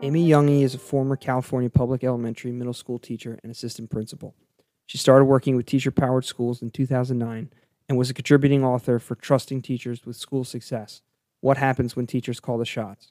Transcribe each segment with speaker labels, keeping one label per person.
Speaker 1: Amy Junge is a former California public elementary middle school teacher and assistant principal. She started working with teacher powered schools in 2009 and was a contributing author for Trusting Teachers with School Success What Happens When Teachers Call the Shots.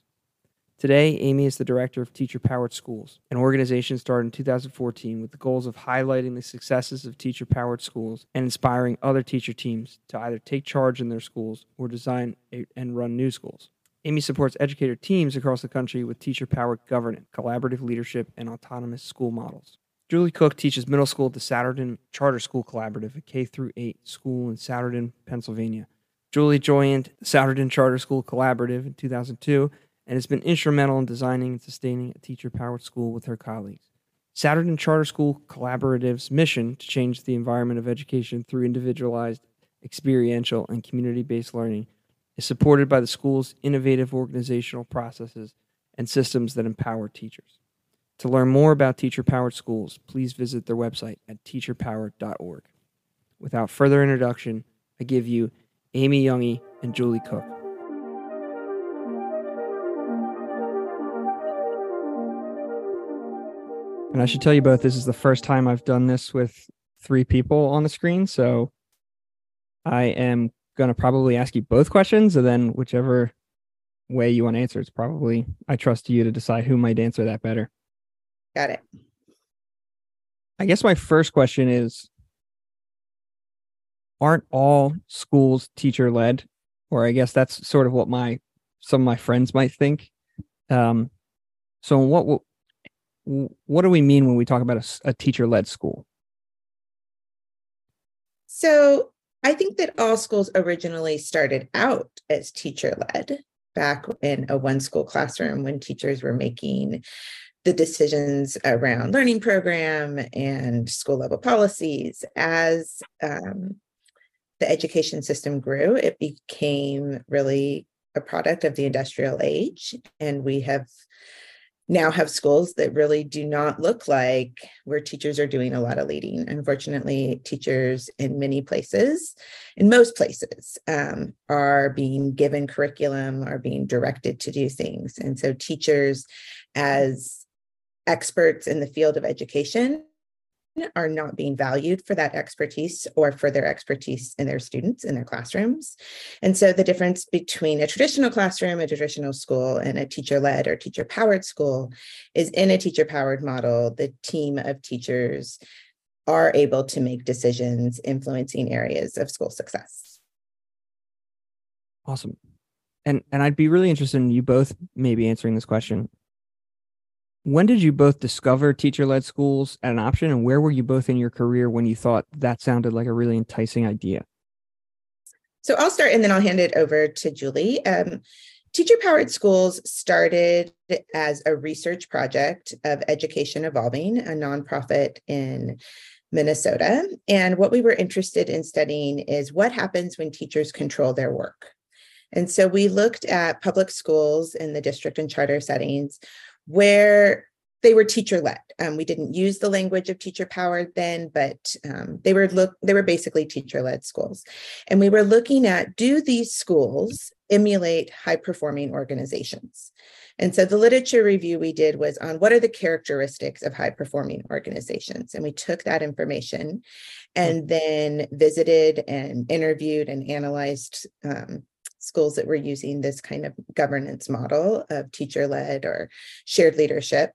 Speaker 1: Today, Amy is the director of Teacher Powered Schools, an organization started in 2014 with the goals of highlighting the successes of teacher powered schools and inspiring other teacher teams to either take charge in their schools or design and run new schools. Amy supports educator teams across the country with teacher powered governance, collaborative leadership, and autonomous school models. Julie Cook teaches middle school at the Souderton Charter School Collaborative, a K through 8 school in Souderton, Pennsylvania. Julie joined the Souderton Charter School Collaborative in 2002 and has been instrumental in designing and sustaining a teacher powered school with her colleagues. Souderton Charter School Collaborative's mission to change the environment of education through individualized, experiential, and community based learning is supported by the school's innovative organizational processes and systems that empower teachers. To learn more about teacher powered schools, please visit their website at teacherpowered.org. Without further introduction, I give you Amy Junge and Julie Cook. And I should tell you both, this is the first time I've done this with three people on the screen. So I am going to probably ask you both questions and then whichever way you want to answer, it's probably, I trust you to decide who might answer that better.
Speaker 2: Got it.
Speaker 1: I guess my first question is Aren't all schools teacher led? Or I guess that's sort of what my some of my friends might think. Um, so what what do we mean when we talk about a, a teacher led school?
Speaker 2: So I think that all schools originally started out as teacher led back in a one school classroom when teachers were making the decisions around learning program and school level policies. As um, the education system grew, it became really a product of the industrial age. And we have now have schools that really do not look like where teachers are doing a lot of leading. Unfortunately, teachers in many places, in most places, um, are being given curriculum, are being directed to do things. And so, teachers, as experts in the field of education, are not being valued for that expertise or for their expertise in their students in their classrooms. And so the difference between a traditional classroom, a traditional school, and a teacher led or teacher powered school is in a teacher powered model, the team of teachers are able to make decisions influencing areas of school success.
Speaker 1: Awesome. And and I'd be really interested in you both maybe answering this question when did you both discover teacher led schools as an option, and where were you both in your career when you thought that sounded like a really enticing idea?
Speaker 2: So I'll start and then I'll hand it over to Julie. Um, Teacher Powered Schools started as a research project of Education Evolving, a nonprofit in Minnesota. And what we were interested in studying is what happens when teachers control their work. And so we looked at public schools in the district and charter settings where they were teacher led. Um, we didn't use the language of teacher powered then, but um, they were look they were basically teacher led schools, and we were looking at do these schools emulate high performing organizations. And so the literature review we did was on what are the characteristics of high performing organizations. And we took that information and then visited and interviewed and analyzed um, schools that were using this kind of governance model of teacher led or shared leadership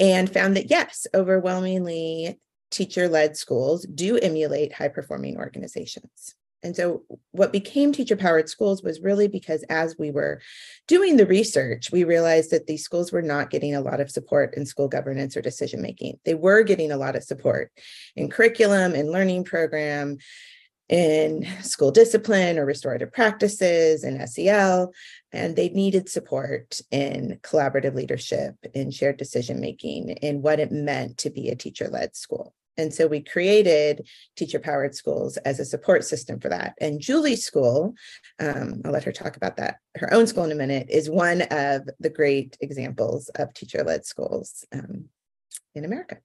Speaker 2: and found that yes, overwhelmingly teacher led schools do emulate high performing organizations. And so, what became teacher powered schools was really because as we were doing the research, we realized that these schools were not getting a lot of support in school governance or decision making. They were getting a lot of support in curriculum and learning program, in school discipline or restorative practices and SEL, and they needed support in collaborative leadership, in shared decision making, in what it meant to be a teacher led school. And so we created teacher powered schools as a support system for that. And Julie's school, um, I'll let her talk about that, her own school in a minute, is one of the great examples of teacher led schools um, in America.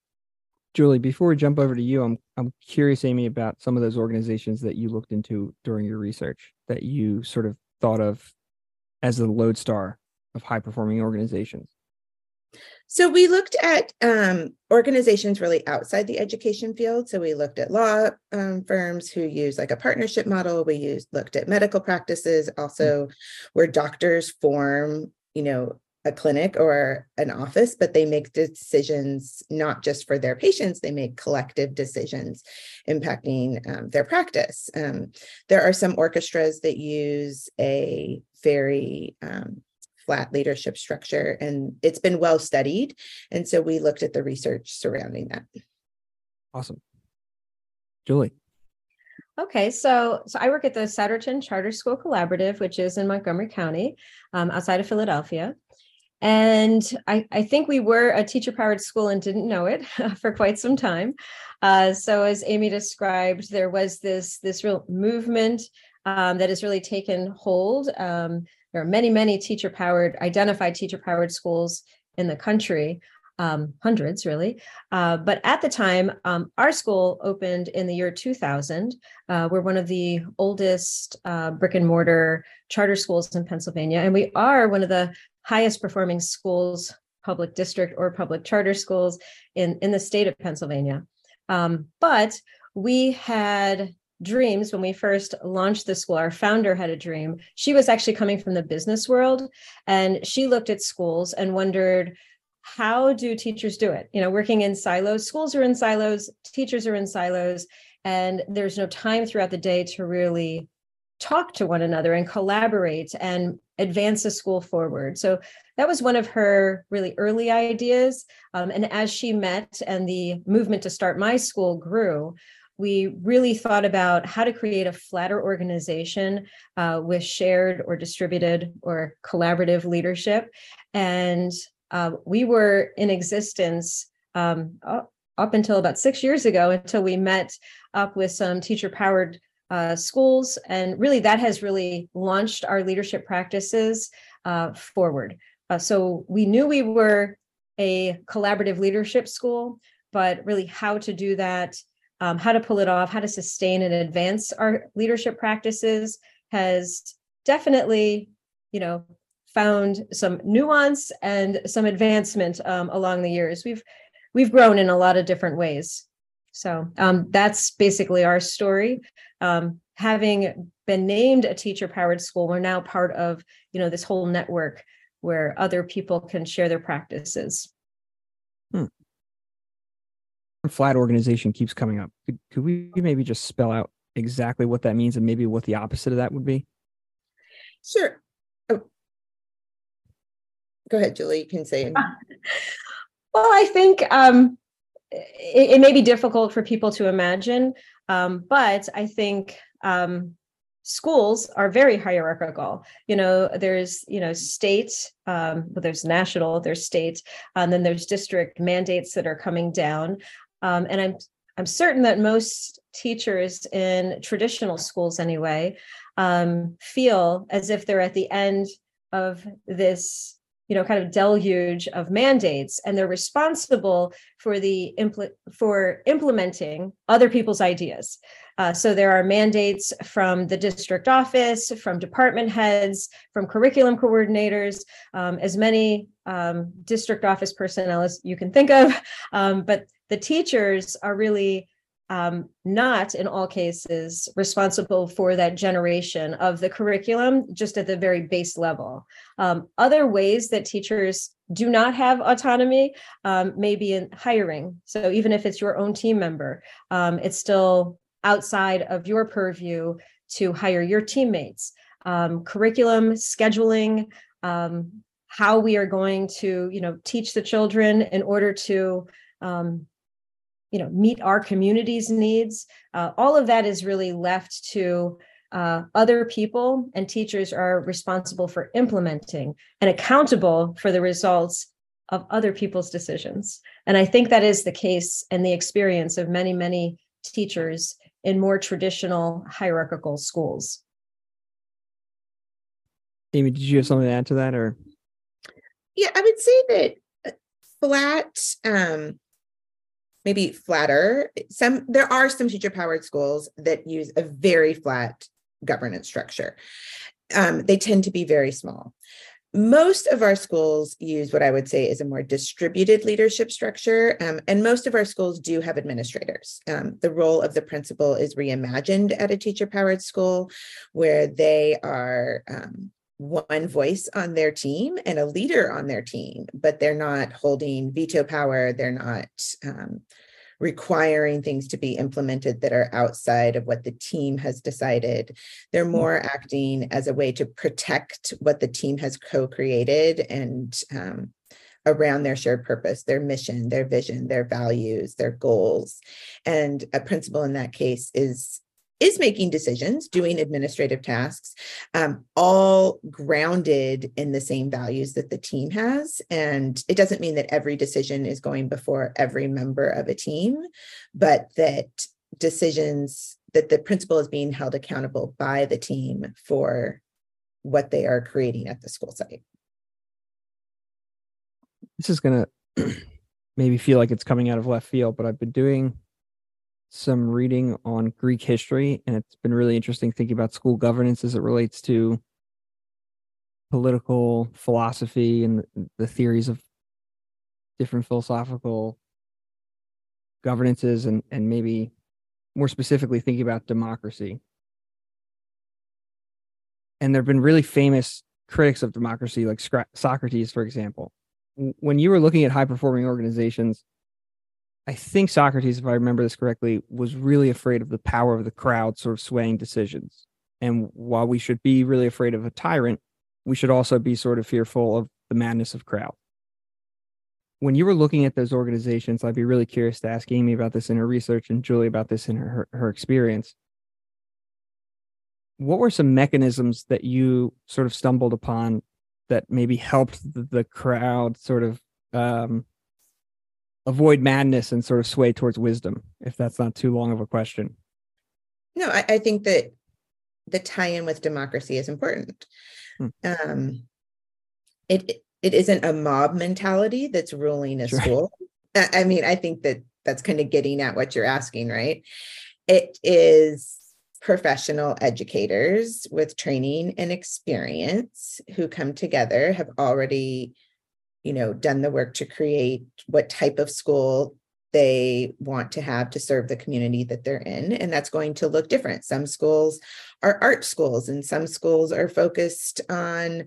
Speaker 1: Julie, before we jump over to you, I'm I'm curious, Amy, about some of those organizations that you looked into during your research that you sort of thought of as the lodestar of high performing organizations.
Speaker 2: So we looked at um, organizations really outside the education field. So we looked at law um, firms who use like a partnership model. We used looked at medical practices, also where doctors form, you know, a clinic or an office, but they make decisions not just for their patients, they make collective decisions impacting um, their practice. Um, there are some orchestras that use a very um, flat leadership structure, and it's been well studied. And so we looked at the research surrounding that.
Speaker 1: Awesome. Julie.
Speaker 3: Okay, so so I work at the Souderton Charter School Collaborative, which is in Montgomery County, um, outside of Philadelphia. And I, I think we were a teacher powered school and didn't know it for quite some time. Uh, so as Amy described, there was this this real movement um, that has really taken hold. Um, there are many, many teacher powered, identified teacher powered schools in the country, um, hundreds really. Uh, but at the time, um, our school opened in the year 2000. Uh, we're one of the oldest uh, brick and mortar charter schools in Pennsylvania, and we are one of the highest performing schools, public district or public charter schools in, in the state of Pennsylvania. Um, but we had dreams when we first launched the school. Our founder had a dream. She was actually coming from the business world and she looked at schools and wondered how do teachers do it? You know working in silos schools are in silos teachers are in silos and there's no time throughout the day to really talk to one another and collaborate and advance the school forward so that was one of her really early ideas um, and as she met and the movement to start my school grew we really thought about how to create a flatter organization uh, with shared or distributed or collaborative leadership. And uh, we were in existence um, up until about six years ago until we met up with some teacher powered uh, schools. And really, that has really launched our leadership practices uh, forward. Uh, so we knew we were a collaborative leadership school, but really how to do that um, how to pull it off, how to sustain and advance our leadership practices has definitely, you know, found some nuance and some advancement um, along the years. We've we've grown in a lot of different ways. So um, that's basically our story. Um, having been named a teacher-powered school, we're now part of you know this whole network where other people can share their practices.
Speaker 1: Hmm flat organization keeps coming up. Could, could we maybe just spell out exactly what that means and maybe what the opposite of that would be?
Speaker 2: Sure. Oh. Go ahead, Julie. You can say.
Speaker 3: well, I think um, it, it, may be difficult for people to imagine, um, but I think um, schools are very hierarchical. You know there's you know state um, there's national there's state and then there's district mandates that are coming down. Um, and I'm I'm certain that most teachers in traditional schools, anyway, um, feel as if they're at the end of this, you know, kind of deluge of mandates, and they're responsible for the impl- for implementing other people's ideas. Uh, so there are mandates from the district office, from department heads, from curriculum coordinators, um, as many um, district office personnel as you can think of. Um, but the teachers are really um, not in all cases responsible for that generation of the curriculum just at the very base level. Um, other ways that teachers do not have autonomy um, maybe in hiring. So even if it's your own team member um, it's still outside of your purview to hire your teammates. Um, curriculum scheduling um, how we are going to you know teach the children in order to um, you know meet our community's needs. Uh, all of that is really left to uh, other people and teachers are responsible for implementing and accountable for the results of other people's decisions. And i think that is the case and the experience of many many teachers in more traditional hierarchical schools.
Speaker 1: Amy did you have something to add to that or?
Speaker 2: Yeah i would say that uh, flat um, maybe flatter. Some there are some teacher powered schools that use a very flat governance structure. Um, they tend to be very small. most of our schools use what I would say is a more distributed leadership structure, um, and most of our schools do have administrators. Um, the role of the principal is reimagined at a teacher powered school where they are um, one voice on their team and a leader on their team, but they're not holding veto power. They're not um, requiring things to be implemented that are outside of what the team has decided. They're mm. more acting as a way to protect what the team has co created and um, around their shared purpose, their mission, their vision, their values, their goals. And a principal in that case is is making decisions, doing administrative tasks, um, all grounded in the same values that the team has. And it doesn't mean that every decision is going before every member of a team, but that decisions that the principal is being held accountable by the team for what they are creating at the school site.
Speaker 1: This is going to maybe feel like it's coming out of left field, but I've been doing some reading on Greek history, and it's been really interesting thinking about school governance as it relates to political philosophy and the theories of different philosophical governances and, and maybe more specifically thinking about democracy. And there have been really famous critics of democracy, like Socrates, for example. When you were looking at high performing organizations, I think Socrates, if I remember this correctly, was really afraid of the power of the crowd sort of swaying decisions. And while we should be really afraid of a tyrant, we should also be sort of fearful of the madness of crowd. When you were looking at those organizations, I'd be really curious to ask Amy about this in her research and Julie about this in her, her experience. What were some mechanisms that you sort of stumbled upon that maybe helped the, the crowd sort of um, avoid madness and sort of sway towards wisdom, if that's not too long of a question.
Speaker 2: No, I, I think that the tie-in with democracy is important. Hmm. Um, it it isn't a mob mentality that's ruling a sure. school. I mean, I think that that's kind of getting at what you're asking, right? It is professional educators with training and experience who come together, have already you know done the work to create what type of school they want to have to serve the community that they're in and that's going to look different. Some schools are art schools and some schools are focused on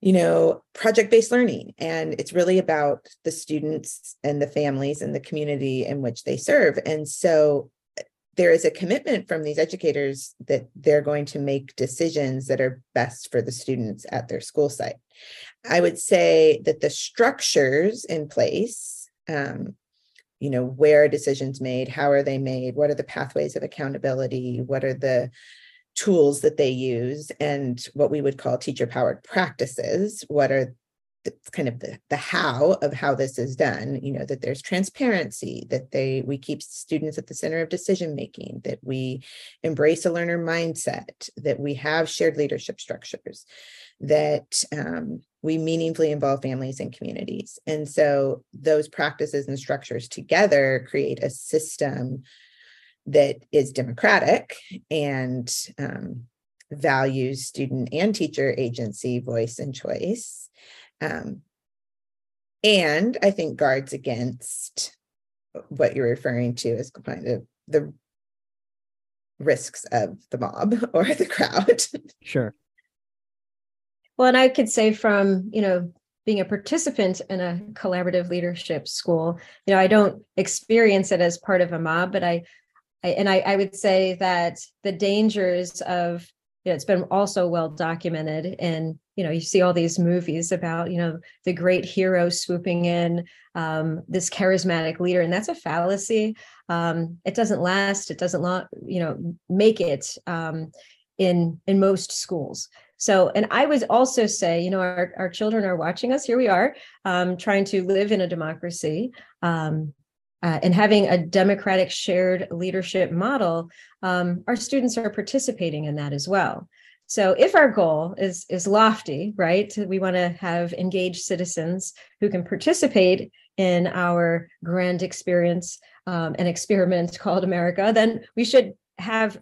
Speaker 2: you know project based learning and it's really about the students and the families and the community in which they serve. And so there is a commitment from these educators that they're going to make decisions that are best for the students at their school site I would say that the structures in place, um, you know, where are decisions made? How are they made? What are the pathways of accountability? What are the tools that they use? And what we would call teacher powered practices? What are the, kind of the, the how of how this is done you know that there's transparency that they we keep students at the center of decision making that we embrace a learner mindset that we have shared leadership structures that um, we meaningfully involve families and communities. And so those practices and structures together create a system that is democratic and um, values student and teacher agency, voice, and choice. Um, and I think guards against what you're referring to as kind of the risks of the mob or the crowd.
Speaker 1: Sure.
Speaker 3: Well, and I could say from, you know, being a participant in a collaborative leadership school, you know, I don't experience it as part of a mob, but I, I and I, I would say that the dangers of, you know, it's been also well documented and you know you see all these movies about you know the great hero swooping in um, this charismatic leader and that's a fallacy um, it doesn't last it doesn't lo- you know make it um, in in most schools so, and I would also say, you know, our, our children are watching us. Here we are, um, trying to live in a democracy um, uh, and having a democratic shared leadership model. Um, our students are participating in that as well. So, if our goal is is lofty, right, we want to have engaged citizens who can participate in our grand experience, um, an experiment called America. Then we should have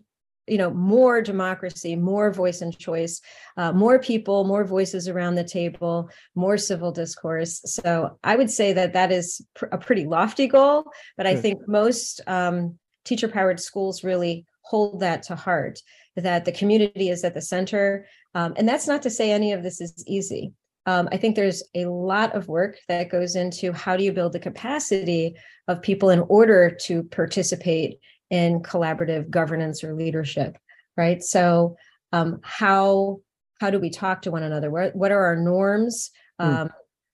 Speaker 3: you know more democracy more voice and choice uh, more people more voices around the table more civil discourse so i would say that that is pr- a pretty lofty goal but i think most um, teacher powered schools really hold that to heart that the community is at the center um, and that's not to say any of this is easy um, i think there's a lot of work that goes into how do you build the capacity of people in order to participate in collaborative governance or leadership right so um, how how do we talk to one another what, what are our norms hmm. um, mm.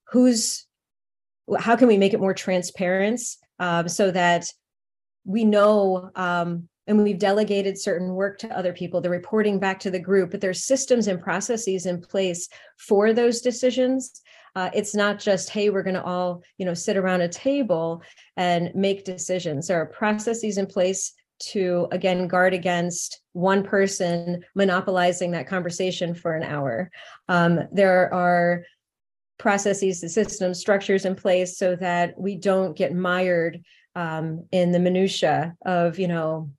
Speaker 3: who's how can we make it more transparent um, so that we know um, and we've delegated certain work to other people the reporting back to the group but there's systems and processes in place for those decisions. Uh, it's not just hey we're going to all you know sit around a table and make decisions. There are processes in place to again guard against one person monopolizing that conversation for an hour. Um, there are processes the systems structures in place so that we don't get mired um, in the minutia of you know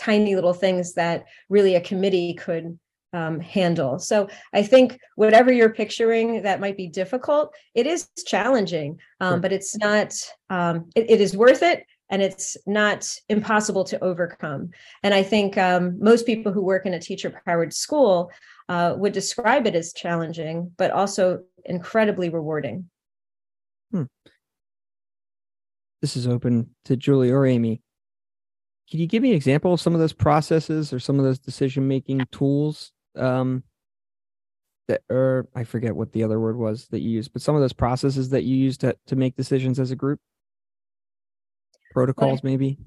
Speaker 3: tiny little things that really a committee could um, handle. So I think whatever you're picturing that might be difficult, it is challenging, um, sure. but it's not. Um, it, it is worth it, and it's not impossible to overcome. And I think um, most people who work in a teacher-powered school uh, would describe it as challenging, but also incredibly rewarding. Hmm.
Speaker 1: This is open to Julie or Amy. Can you give me an example of some of those processes or some of those decision making tools um, that, or I forget what the other word was that you used, but some of those processes that you use to to make decisions as a group, protocols maybe.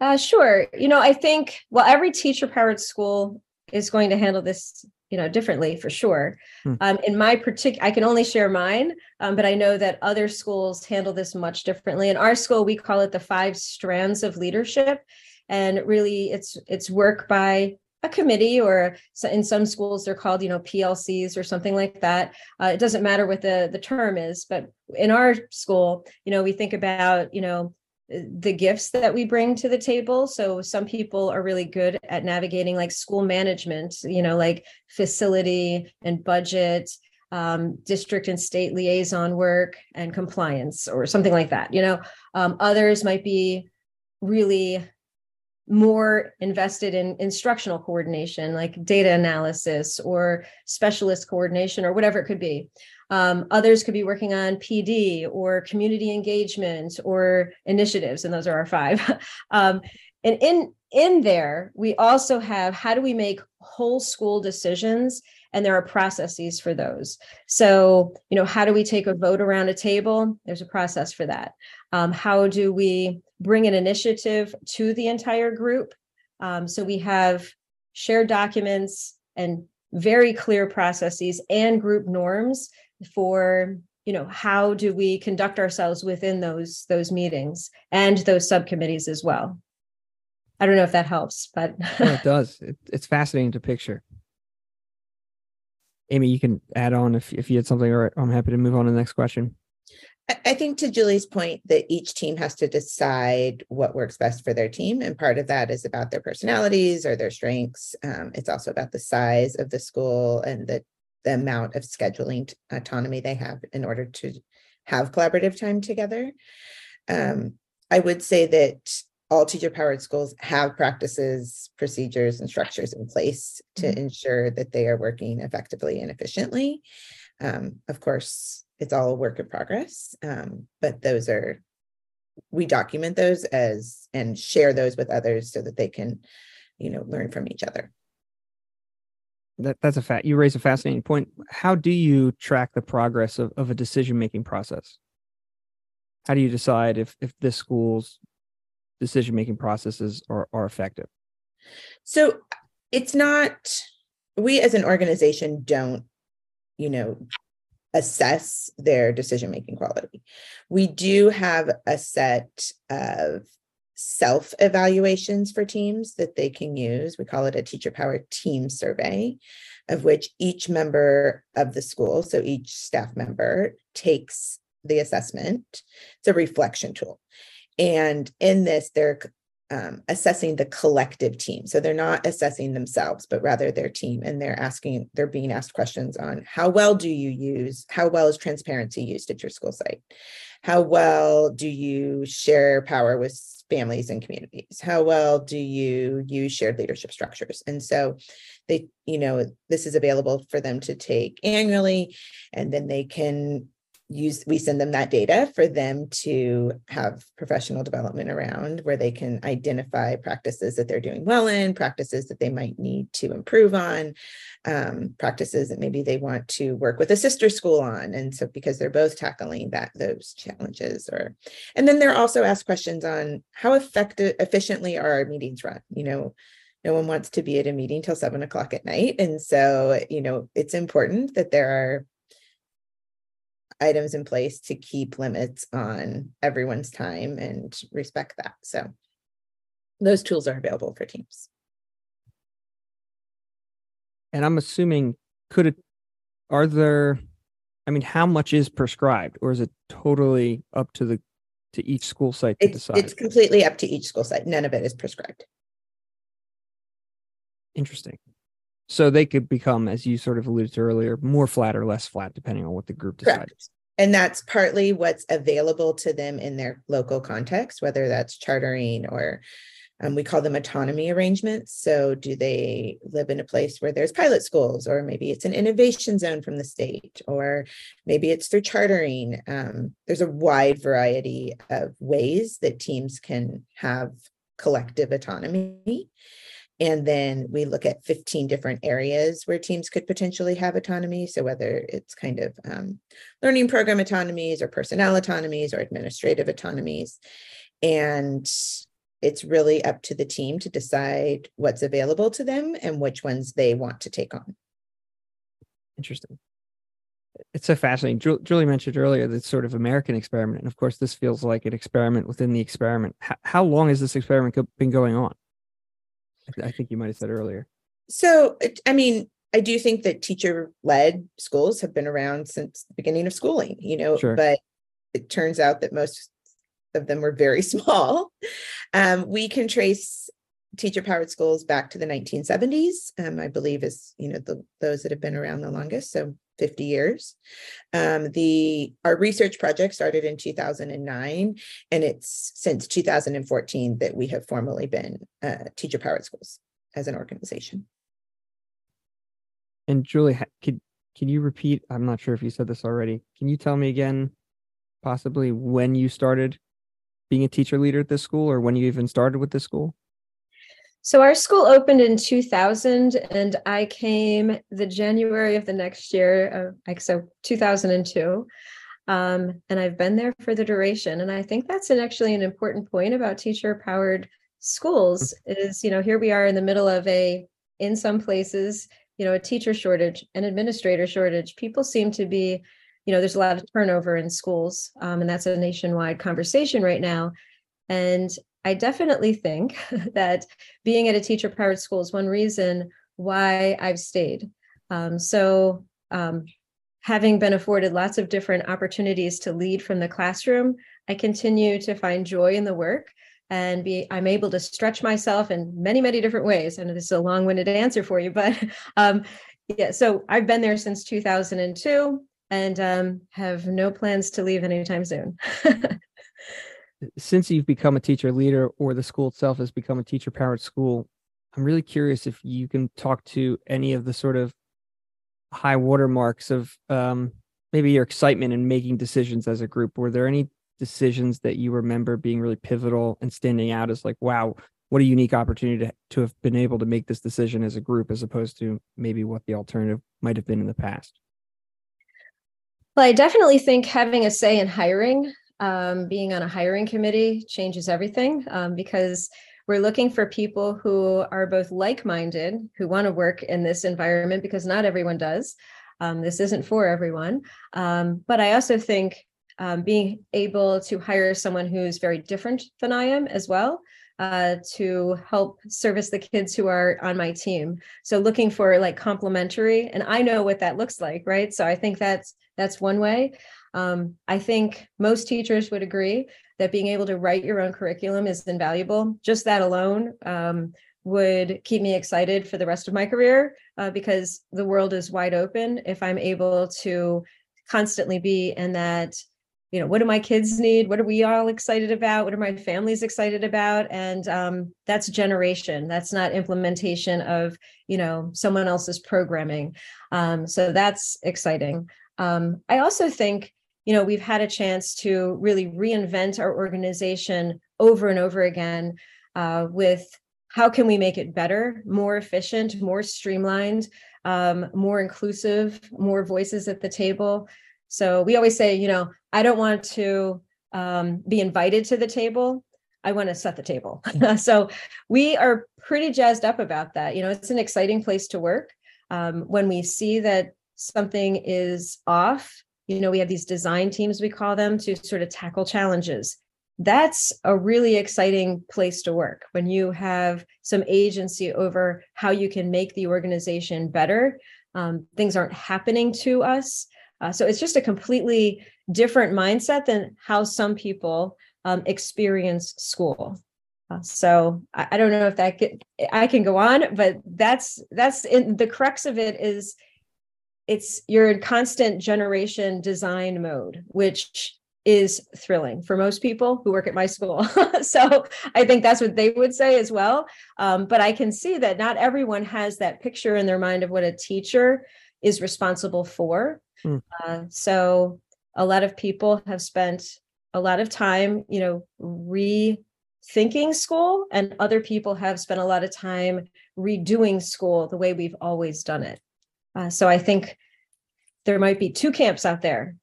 Speaker 3: Uh, sure. You know, I think well, every teacher powered school is going to handle this you know differently for sure. Hmm. um, in my particular i can only share mine um, but i know that other schools handle this much differently. In our school we call it the five strands of leadership and really it's it's work by a committee or in some schools they're called you know plcs or something like that. Uh, it doesn't matter what the the term is but in our school you know we think about you know the gifts that we bring to the table. So some people are really good at navigating like school management you know like facility and budget um, district and state liaison work and compliance or something like that you know? Um, others might be really more invested in instructional coordination like data analysis or specialist coordination or whatever it could be um, others could be working on PD or community engagement or initiatives, and those are our five. um, and in in there, we also have how do we make whole school decisions, and there are processes for those. So, you know, how do we take a vote around a table? There's a process for that. Um, how do we bring an initiative to the entire group? Um, so we have shared documents and very clear processes and group norms for you know how do we conduct ourselves within those those meetings and those subcommittees as well. I don't know if that helps but
Speaker 1: well, it does. It, it's fascinating to picture. Amy you can add on if, if you had something or i'm happy to move on to the next question
Speaker 2: I think to Julie's point that each team has to decide what works best for their team. And part of that is about their personalities or their strengths. Um, it's also about the size of the school and the the amount of scheduling autonomy they have in order to have collaborative time together. Um, I would say that all teacher powered schools have practices, procedures, and structures in place to mm-hmm. ensure that they are working effectively and efficiently. Um, of course, it's all a work in progress, um, but those are, we document those as and share those with others so that they can, you know, learn from each other
Speaker 1: that that's a fact. You raise a fascinating point. How do you track the progress of, of a decision making process? How do you decide if if this school's decision making processes are, are effective?
Speaker 2: So it's not we as an organization don't, you know, assess their decision making quality. We do have a set of self evaluations for teams that they can use. We call it a teacher power team survey, of which each member of the school, so each staff member, takes the assessment. It's a reflection tool. And in this, they're um, assessing the collective team. So they're not assessing themselves, but rather their team. And they're asking, they're being asked questions on how well do you use, how well is transparency used at your school site? How well do you share power with families and communities? How well do you use shared leadership structures? And so they, you know, this is available for them to take annually, and then they can use we send them that data for them to have professional development around where they can identify practices that they're doing well in practices that they might need to improve on um, practices that maybe they want to work with a sister school on. And so because they're both tackling that those challenges or and then they're also asked questions on how effective efficiently are our meetings run? You know no one wants to be at a meeting till seven o'clock at night. And so you know it's important that there are items in place to keep limits on everyone's time and respect that. So those tools are available for teams.
Speaker 1: And I'm assuming, could it, are there, I mean, how much is prescribed or is it totally up to the, to each school site to
Speaker 2: It's,
Speaker 1: decide?
Speaker 2: it's completely up to each school site. None of it is prescribed.
Speaker 1: Interesting. So they could become, as you sort of alluded to earlier, more flat or less flat, depending on what the group decides.
Speaker 2: Correct. And that's partly what's available to them in their local context, whether that's chartering or um, we call them autonomy arrangements. So, do they live in a place where there's pilot schools, or maybe it's an innovation zone from the state, or maybe it's through chartering? Um, there's a wide variety of ways that teams can have collective autonomy. And then we look at 15 different areas where teams could potentially have autonomy. So, whether it's kind of um, learning program autonomies or personnel autonomies or administrative autonomies. And it's really up to the team to decide what's available to them and which ones they want to take on.
Speaker 1: Interesting. It's so fascinating. Ju- Julie mentioned earlier this sort of American experiment. And of course, this feels like an experiment within the experiment. How long has this experiment been going on? I, think you might have said earlier.
Speaker 2: So, I mean, I do think that teacher led schools have been around since the beginning of schooling, you know,
Speaker 1: Sure.
Speaker 2: but it turns out that most of them were very small. Um, we can trace teacher powered schools back to the 1970s, um, I believe, is, you know, the, those that have been around the longest. So 50 years. Um, the our research project started in 2009, and it's since 2014 that we have formally been uh, teacher powered schools as an organization.
Speaker 1: And Julie, could can you repeat? I'm not sure if you said this already. Can you tell me again, possibly when you started being a teacher leader at this school, or when you even started with this school?
Speaker 3: So our school opened in 2000 and I came the January of the next year, like so 2002. Um, and I've been there for the duration. And I think that's an actually an important point about teacher powered schools is, you know, here we are in the middle of a, in some places, you know, a teacher shortage, an administrator shortage. People seem to be, you know, there's a lot of turnover in schools. Um, and that's a nationwide conversation right now. And I definitely think that being at a teacher powered school is one reason why I've stayed. Um, so, um, having been afforded lots of different opportunities to lead from the classroom, I continue to find joy in the work and be I'm able to stretch myself in many, many different ways. And this is a long-winded answer for you, but um, yeah, so I've been there since 2002 and um, have no plans to leave anytime soon.
Speaker 1: Since you've become a teacher leader, or the school itself has become a teacher powered school, I'm really curious if you can talk to any of the sort of high watermarks of um, maybe your excitement in making decisions as a group. Were there any decisions that you remember being really pivotal and standing out as like, wow, what a unique opportunity to, to have been able to make this decision as a group as opposed to maybe what the alternative might have been in the past?
Speaker 3: Well, I definitely think having a say in hiring, um, being on a hiring committee changes everything um, because we're looking for people who are both like minded, who want to work in this environment because not everyone does. Um, this isn't for everyone. Um, but I also think um, being able to hire someone who's very different than I am as well uh, to help service the kids who are on my team. So looking for like complementary, and I know what that looks like, right? So I think that's that's one way. Um, I think most teachers would agree that being able to write your own curriculum is invaluable. Just that alone um, would keep me excited for the rest of my career uh, because the world is wide open. If I'm able to constantly be in that you know what do my kids need? What are we all excited about? What are my families excited about? And um, that's generation. That's not implementation of you know someone else's programming. Um, so that's exciting. Um, i also think you know we've had a chance to really reinvent our organization over and over again uh, with how can we make it better more efficient more streamlined um, more inclusive more voices at the table. So we always say you know i don't want to um, be invited to the table. I want to set the table. So we are pretty jazzed up about that. You know it's an exciting place to work. Um, when we see that something is off you know we have these design teams we call them to sort of tackle challenges. That's a really exciting place to work when you have some agency over how you can make the organization better. Um, things aren't happening to us. Uh, so it's just a completely different mindset than how some people um, experience school. Uh, so I, I, don't know if that get, i can go on but that's that's in the crux of it is it's you're in constant generation design mode which is thrilling for most people who work at my school. so I think that's what they would say as well. Um, but I can see that not everyone has that picture in their mind of what a teacher is responsible for. Mm. Uh, so a lot of people have spent a lot of time, you know, rethinking school, and other people have spent a lot of time redoing school the way we've always done it. Uh, so I think there might be two camps out there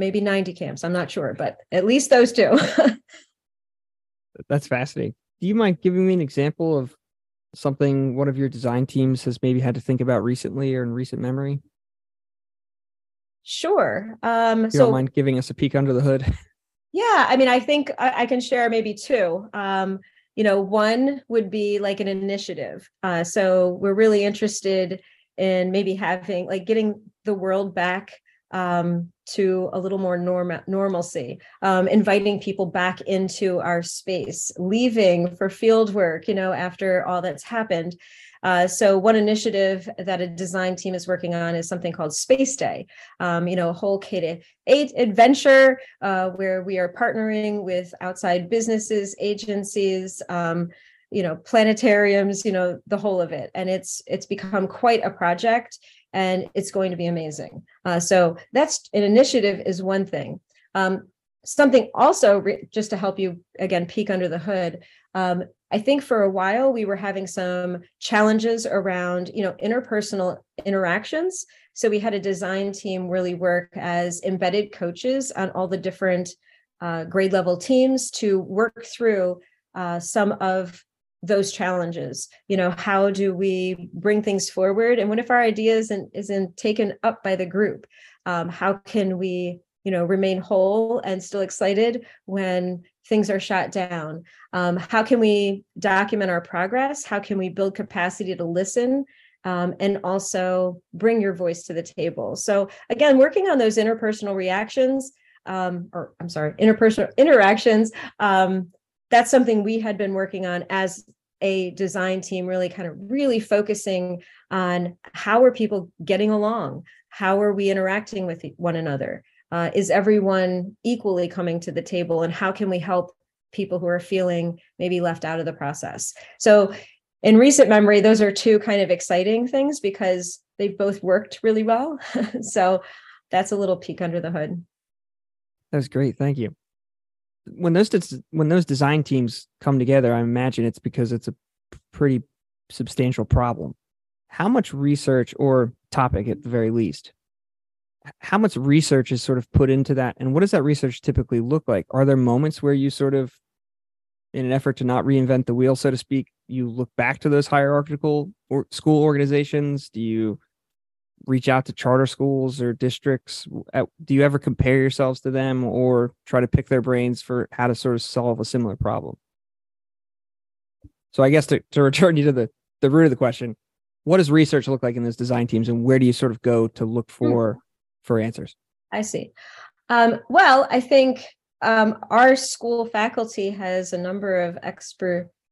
Speaker 3: maybe 90 camps. I'm not sure, but at least those two.
Speaker 1: That's fascinating. Do you mind giving me an example of something one of your design teams has maybe had to think about recently or in recent memory?
Speaker 3: Sure. Um,
Speaker 1: you so, don't mind giving us a peek under the hood?
Speaker 3: Yeah, I mean, I think I, I can share maybe two. Um, you know, one would be like an initiative. Uh, so we're really interested in maybe having like getting the world back um, to a little more norm- normalcy, um, inviting people back into our space, leaving for field work, you know, after all that's happened. Uh, so one initiative that a design team is working on is something called Space Day. Um, you know, a whole K to eight adventure uh, where we are partnering with outside businesses, agencies, um, you know, planetariums, you know, the whole of it, and it's it's become quite a project and it's going to be amazing. Uh, so that's an initiative is one thing. Um, something also re- just to help you again peek under the hood. Um, I think for a while we were having some challenges around you know interpersonal interactions. So we had a design team really work as embedded coaches on all the different uh, grade level teams to work through uh, some of those challenges you know how do we bring things forward? And what if our idea isn't isn't taken up by the group? Um, how can we you know remain whole and still excited when things are shot down? Um, how can we document our progress? How can we build capacity to listen um, and also bring your voice to the table? So again working on those interpersonal reactions um, or i'm sorry interpersonal interactions um, that's something we had been working on as a design team really kind of really focusing on how are people getting along? How are we interacting with one another? Uh, is everyone equally coming to the table and how can we help people who are feeling maybe left out of the process? So in recent memory those are two kind of exciting things because they've both worked really well. So that's a little peek under the hood.
Speaker 1: That was great. Thank you when those when those design teams come together, I imagine it's because it's a pretty substantial problem. How much research or topic at the very least? How much research is sort of put into that, and what does that research typically look like? Are there moments where you sort of, in an effort to not reinvent the wheel, so to speak, you look back to those hierarchical or school organizations? Do you reach out to charter schools or districts? Do you ever compare yourselves to them or try to pick their brains for how to sort of solve a similar problem? So I guess to, to return you to the, the root of the question, what does research look like in those design teams and where do you sort of go to look
Speaker 3: Hmm.
Speaker 1: for for answers?
Speaker 3: I see. Um, well, I think um, our school faculty has a number of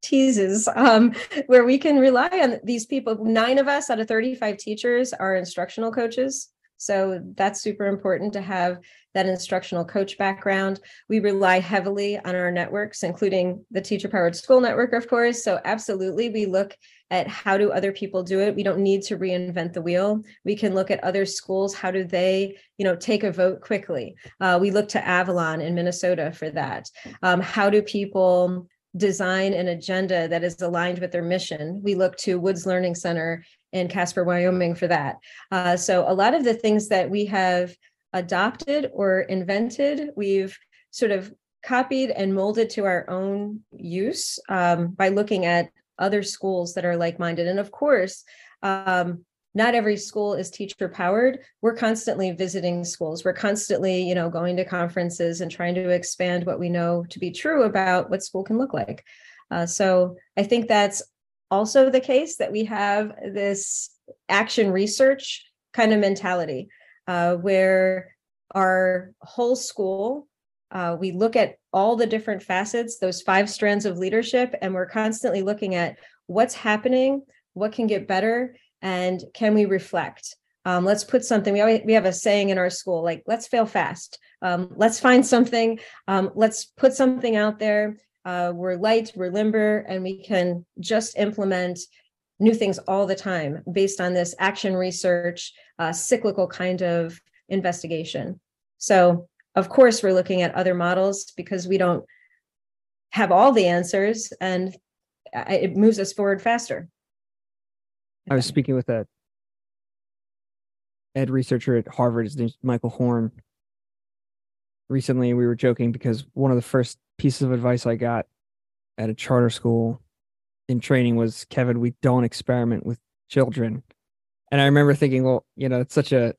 Speaker 3: expertises um, where we can rely on these people. Nine of us out of 35 teachers are instructional coaches. So that's super important to have that instructional coach background. We rely heavily on our networks, including the Teacher Powered School Network, of course. So, absolutely, we look at how do other people do it. We don't need to reinvent the wheel. We can look at other schools. How do they, you know, take a vote quickly? Uh, we look to Avalon in Minnesota for that. Um, how do people design an agenda that is aligned with their mission? We look to Woods Learning Center in Casper, Wyoming for that. Uh, so a lot of the things that we have adopted or invented, we've sort of copied and molded to our own use um, by looking at other schools that are like-minded. And of course, um, not every school is teacher powered. We're constantly visiting schools. We're constantly, you know, going to conferences and trying to expand what we know to be true about what school can look like. Uh, so I think that's also the case that we have this action research kind of mentality uh, where our whole school uh, we look at all the different facets those five strands of leadership and we're constantly looking at what's happening what can get better and can we reflect um, let's put something we always we have a saying in our school like let's fail fast um, let's find something um, let's put something out there uh, we're light, we're limber, and we can just implement new things all the time based on this action research, uh, cyclical kind of investigation. So, of course, we're looking at other models because we don't have all the answers and uh, it moves us forward faster.
Speaker 1: I was speaking with a ed researcher at Harvard. His name's Michael Horn. Recently, we were joking because one of the first pieces of advice I got at a charter school in training was Kevin, we don't experiment with children. And I remember thinking, well, you know, it's such a,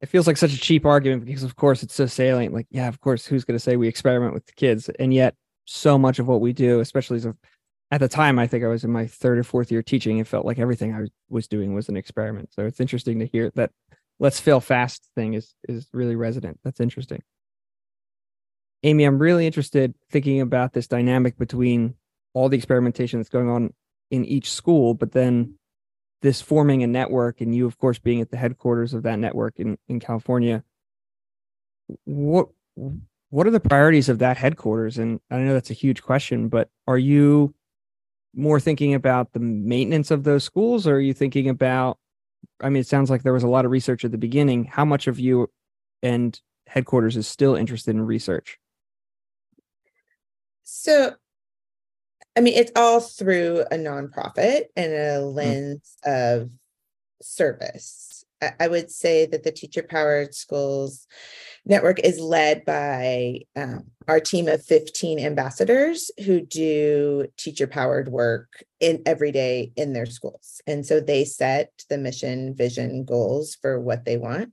Speaker 1: it feels like such a cheap argument because, of course, it's so salient. Like, yeah, of course, who's going to say we experiment with the kids? And yet, so much of what we do, especially as a at the time, I think I was in my third or fourth year teaching. It felt like everything I was doing was an experiment. So it's interesting to hear that "let's fail fast" thing is is really resonant. That's interesting. Amy, I'm really interested thinking about this dynamic between all the experimentation that's going on in each school, but then this forming a network, and you, of course, being at the headquarters of that network in in California. What what are the priorities of that headquarters? And I know that's a huge question, but are you more thinking about the maintenance of those schools or are you thinking about i mean it sounds like there was a lot of research at the beginning. How much of you and headquarters is still interested in research?
Speaker 2: So, I mean, it's all through a nonprofit and a mm. lens of service. I, would say that the teacher powered schools network is led by um, our team of 15 ambassadors who do teacher powered work in every day in their schools. And so they set the mission, vision, goals for what they want.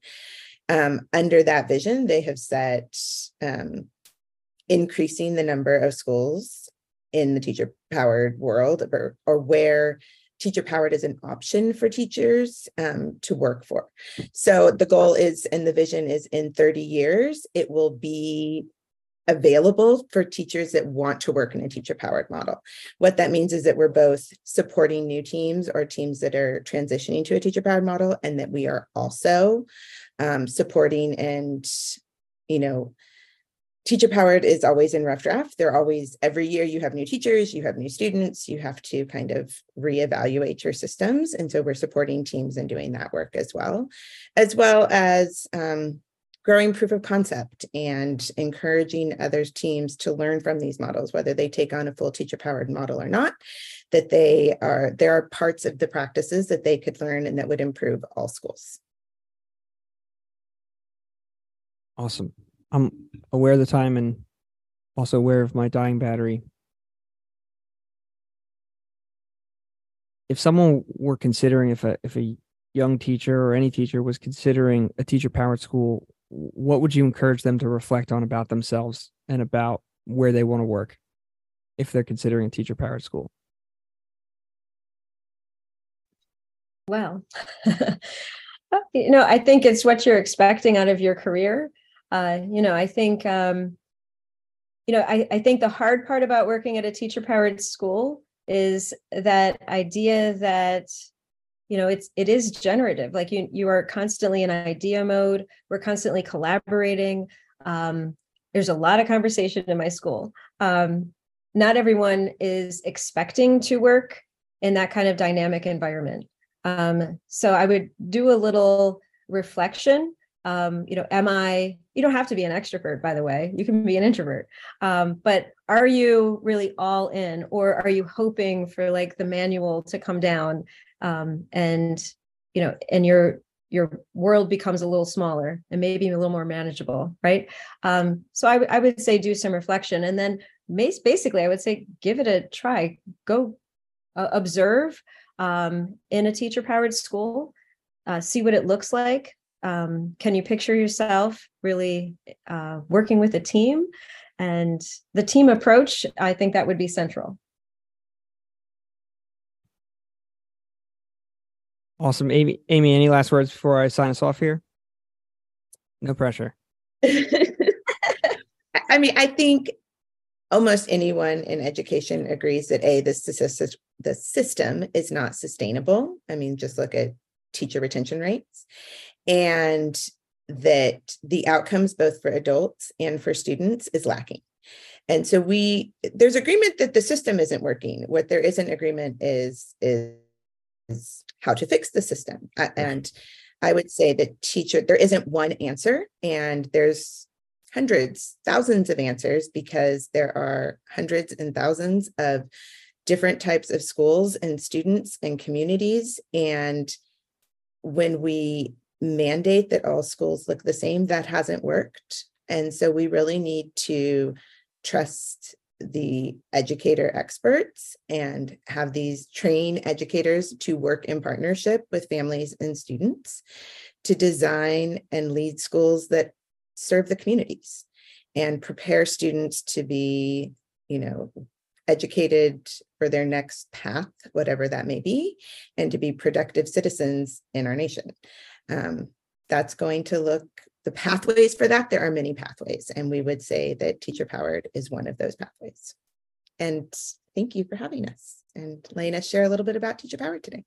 Speaker 2: Um, under that vision, they have set um, increasing the number of schools in the teacher powered world or, or where teacher powered is an option for teachers um, to work for. So the goal is, and the vision is in 30 years, it will be available for teachers that want to work in a teacher powered model. What that means is that we're both supporting new teams or teams that are transitioning to a teacher powered model, and that we are also um, supporting and, you know, teacher powered is always in rough draft. They're always every year you have new teachers, you have new students, you have to kind of reevaluate your systems. And so we're supporting teams and doing that work as well, as well as um, growing proof of concept and encouraging other teams to learn from these models, whether they take on a full teacher powered model or not, that they are there are parts of the practices that they could learn and that would improve all schools.
Speaker 1: awesome I'm aware of the time and also aware of my dying battery. If someone were considering if a if a young teacher or any teacher was considering a teacher powered school, what would you encourage them to reflect on about themselves and about where they want to work if they're considering a teacher powered school?
Speaker 3: Well, you know, I think it's what you're expecting out of your career. Uh, you know, I think, um, you know, I, I think the hard part about working at a teacher powered school is that idea that you know it's it is generative. Like you you are constantly in idea mode. We're constantly collaborating. Um, there's a lot of conversation in my school. Um, not everyone is expecting to work in that kind of dynamic environment. Um, so I would do a little reflection. Um, you know, am I, you don't have to be an extrovert, by the way, you can be an introvert. Um, but are you really all in, or are you hoping for like the manual to come down um, and, you know, and your, your world becomes a little smaller and maybe a little more manageable, right? Um, so I, w- I would say do some reflection and then basically I would say give it a try. Go uh, observe um, in a teacher powered school, uh, see what it looks like. Um, can you picture yourself really uh, working with a team? And the team approach, I think that would be central.
Speaker 1: Awesome. Amy, Amy, any last words before I sign us off here? No pressure.
Speaker 2: I mean, I think almost anyone in education agrees that a the, the system is not sustainable i mean just look at teacher retention rates and that the outcomes both for adults and for students is lacking. And so we there's agreement that the system isn't working. What there isn't agreement is is, is how to fix the system. And i would say that teacher there isn't one answer and there's hundreds, thousands of answers because there are hundreds and thousands of different types of schools and students and communities. And when we mandate that all schools look the same, that hasn't worked. And so we really need to trust the educator experts and have these train educators to work in partnership with families and students to design and lead schools that serve the communities and prepare students to be, you know, educated for their next path, whatever that may be, and to be productive citizens in our nation. Um, that's going to look the pathways for that. There are many pathways, and we would say that teacher powered is one of those pathways. And thank you for having us and letting us share a little bit about teacher powered today.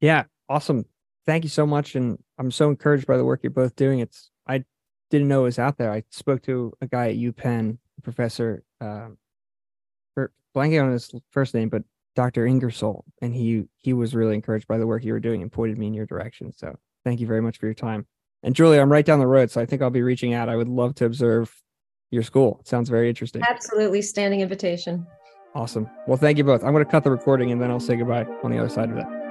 Speaker 1: Yeah, awesome. Thank you so much, and I'm so encouraged by the work you're both doing. It's I didn't know it was out there. I spoke to a guy at UPenn, Professor, uh, blanking on his first name, but Dr. Ingersoll, and he he was really encouraged by the work you were doing and pointed me in your direction. So thank you very much for your time. And Julie, I'm right down the road, so I think I'll be reaching out. I would love to observe your school. It sounds very interesting.
Speaker 3: Absolutely, standing invitation.
Speaker 1: Awesome. Well, thank you both. I'm going to cut the recording and then I'll say goodbye on the other side of that.